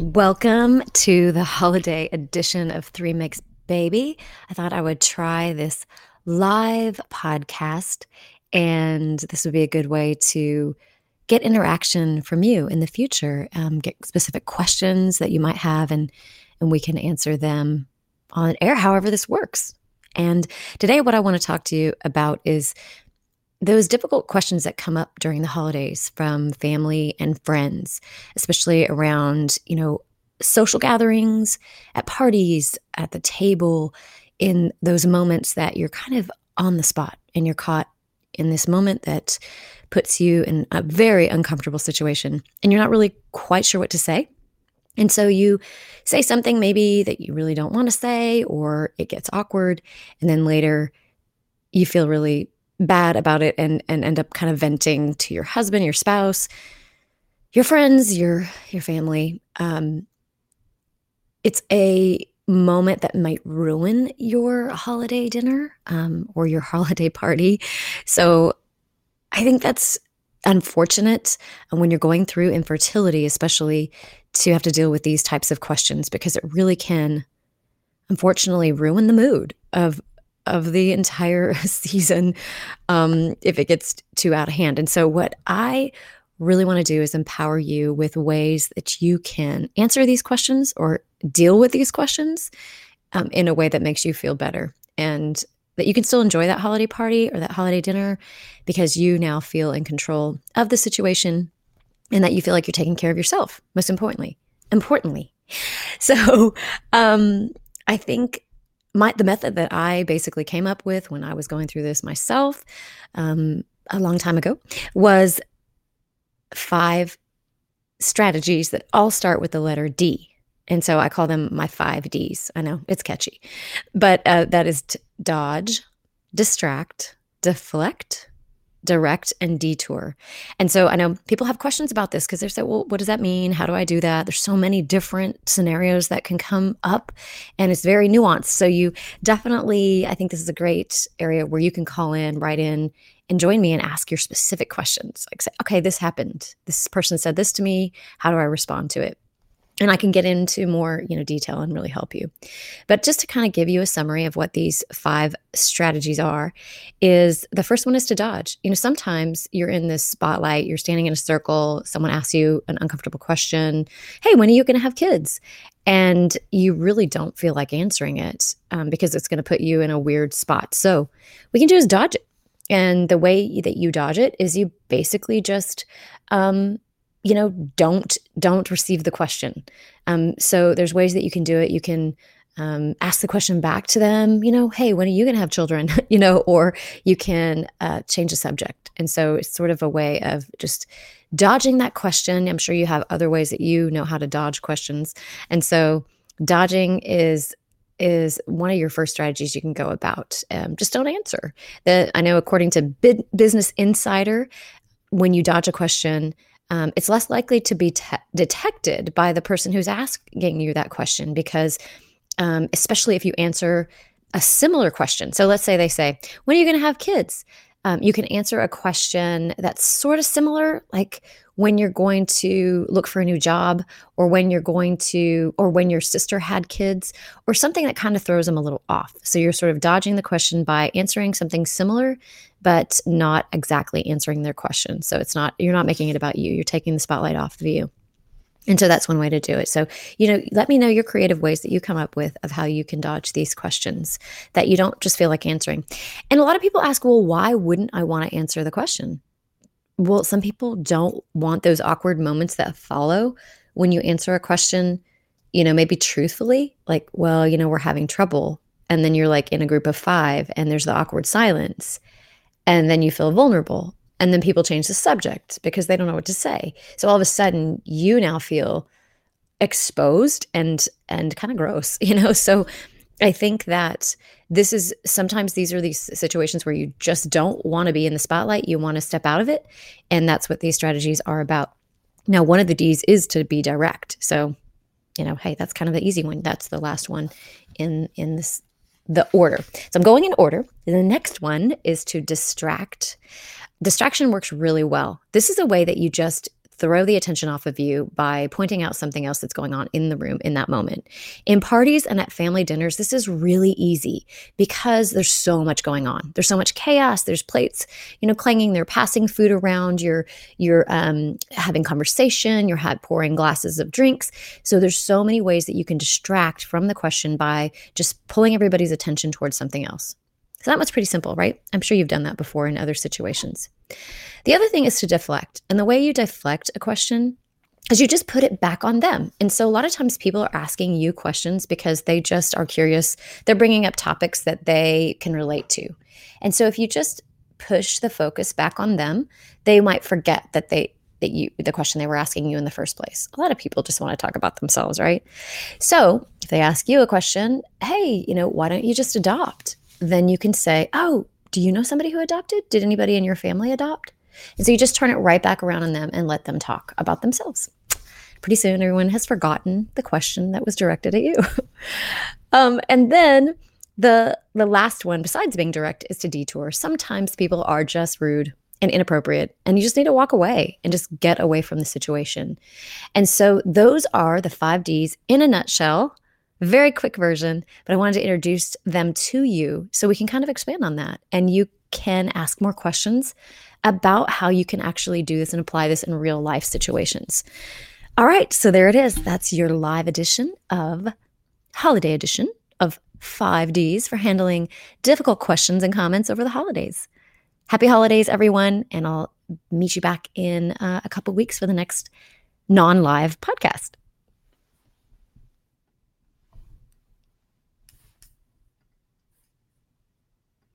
Welcome to the holiday edition of Three Mix Baby. I thought I would try this live podcast, and this would be a good way to get interaction from you in the future, um, get specific questions that you might have, and and we can answer them on air, however this works. And today, what I want to talk to you about is those difficult questions that come up during the holidays from family and friends, especially around, you know, social gatherings, at parties, at the table, in those moments that you're kind of on the spot and you're caught in this moment that puts you in a very uncomfortable situation and you're not really quite sure what to say. And so you say something maybe that you really don't want to say, or it gets awkward. And then later you feel really bad about it and and end up kind of venting to your husband, your spouse, your friends, your your family. Um, it's a moment that might ruin your holiday dinner um, or your holiday party. So I think that's unfortunate and when you're going through infertility, especially to have to deal with these types of questions because it really can unfortunately ruin the mood of of the entire season um, if it gets too out of hand. And so, what I really want to do is empower you with ways that you can answer these questions or deal with these questions um, in a way that makes you feel better and that you can still enjoy that holiday party or that holiday dinner because you now feel in control of the situation and that you feel like you're taking care of yourself most importantly importantly so um, i think my the method that I basically came up with when I was going through this myself um, a long time ago was five strategies that all start with the letter D. And so I call them my five Ds. I know it's catchy, but uh, that is dodge, distract, deflect, direct and detour. And so I know people have questions about this because they say, well, what does that mean? How do I do that? There's so many different scenarios that can come up and it's very nuanced. So you definitely, I think this is a great area where you can call in, write in, and join me and ask your specific questions. Like say, okay, this happened. This person said this to me. How do I respond to it? And I can get into more, you know, detail and really help you. But just to kind of give you a summary of what these five strategies are is the first one is to dodge. You know, sometimes you're in this spotlight, you're standing in a circle, someone asks you an uncomfortable question, "Hey, when are you going to have kids?" And you really don't feel like answering it um, because it's going to put you in a weird spot. So, we can do is dodge it. And the way that you dodge it is you basically just um, you know don't don't receive the question. Um, so there's ways that you can do it. You can um, ask the question back to them you know hey when are you going to have children? You know or you can uh, change the subject. And so it's sort of a way of just dodging that question. I'm sure you have other ways that you know how to dodge questions. And so dodging is is one of your first strategies you can go about. Um, just don't answer. The, I know, according to Business Insider, when you dodge a question, um, it's less likely to be te- detected by the person who's asking you that question because, um, especially if you answer a similar question. So let's say they say, When are you going to have kids? Um, you can answer a question that's sort of similar, like when you're going to look for a new job, or when you're going to, or when your sister had kids, or something that kind of throws them a little off. So you're sort of dodging the question by answering something similar but not exactly answering their question. So it's not, you're not making it about you. You're taking the spotlight off of you. And so that's one way to do it. So, you know, let me know your creative ways that you come up with of how you can dodge these questions that you don't just feel like answering. And a lot of people ask, well, why wouldn't I want to answer the question? Well, some people don't want those awkward moments that follow when you answer a question, you know, maybe truthfully, like, well, you know, we're having trouble. And then you're like in a group of five and there's the awkward silence and then you feel vulnerable and then people change the subject because they don't know what to say. So all of a sudden you now feel exposed and and kind of gross you know? So i think that this is sometimes these are these situations where you just don't want to be in the spotlight you want to step out of it and that's what these strategies are about. Now one of the d's is to be direct. So you know hey that's kind of the easy one. That's the last one in in this the order. So I'm going in order. The next one is to distract. Distraction works really well. This is a way that you just throw the attention off of you by pointing out something else that's going on in the room in that moment. In parties and at family dinners, this is really easy because there's so much going on. There's so much chaos. There's plates, you know, clanging. They're passing food around. You're you're um, having conversation. You're had pouring glasses of drinks. So there's so many ways that you can distract from the question by just pulling everybody's attention towards something else. So that was pretty simple, right? I'm sure you've done that before in other situations. The other thing is to deflect. And the way you deflect a question is you just put it back on them. And so a lot of times people are asking you questions because they just are curious. They're bringing up topics that they can relate to. And so if you just push the focus back on them, they might forget that they that you the question they were asking you in the first place. A lot of people just want to talk about themselves, right? So, if they ask you a question, hey, you know, why don't you just adopt? then you can say, Oh, do you know somebody who adopted? Did anybody in your family adopt? And so you just turn it right back around on them and let them talk about themselves. Pretty soon, everyone has forgotten the question that was directed at you. um, and then the the last one, besides being direct, is to detour. Sometimes people are just rude and inappropriate, and you just need to walk away and just get away from the situation. And so, those are the five D's in a nutshell very quick version, but I wanted to introduce them to you so we can kind of expand on that. And you can ask more questions about how you can actually do this and apply this in real life situations. All right, so there it is. That's your live edition of holiday edition of 5Ds for handling difficult questions and comments over the holidays. Happy holidays, everyone, and I'll meet you back in uh, a couple weeks for the next non live podcast.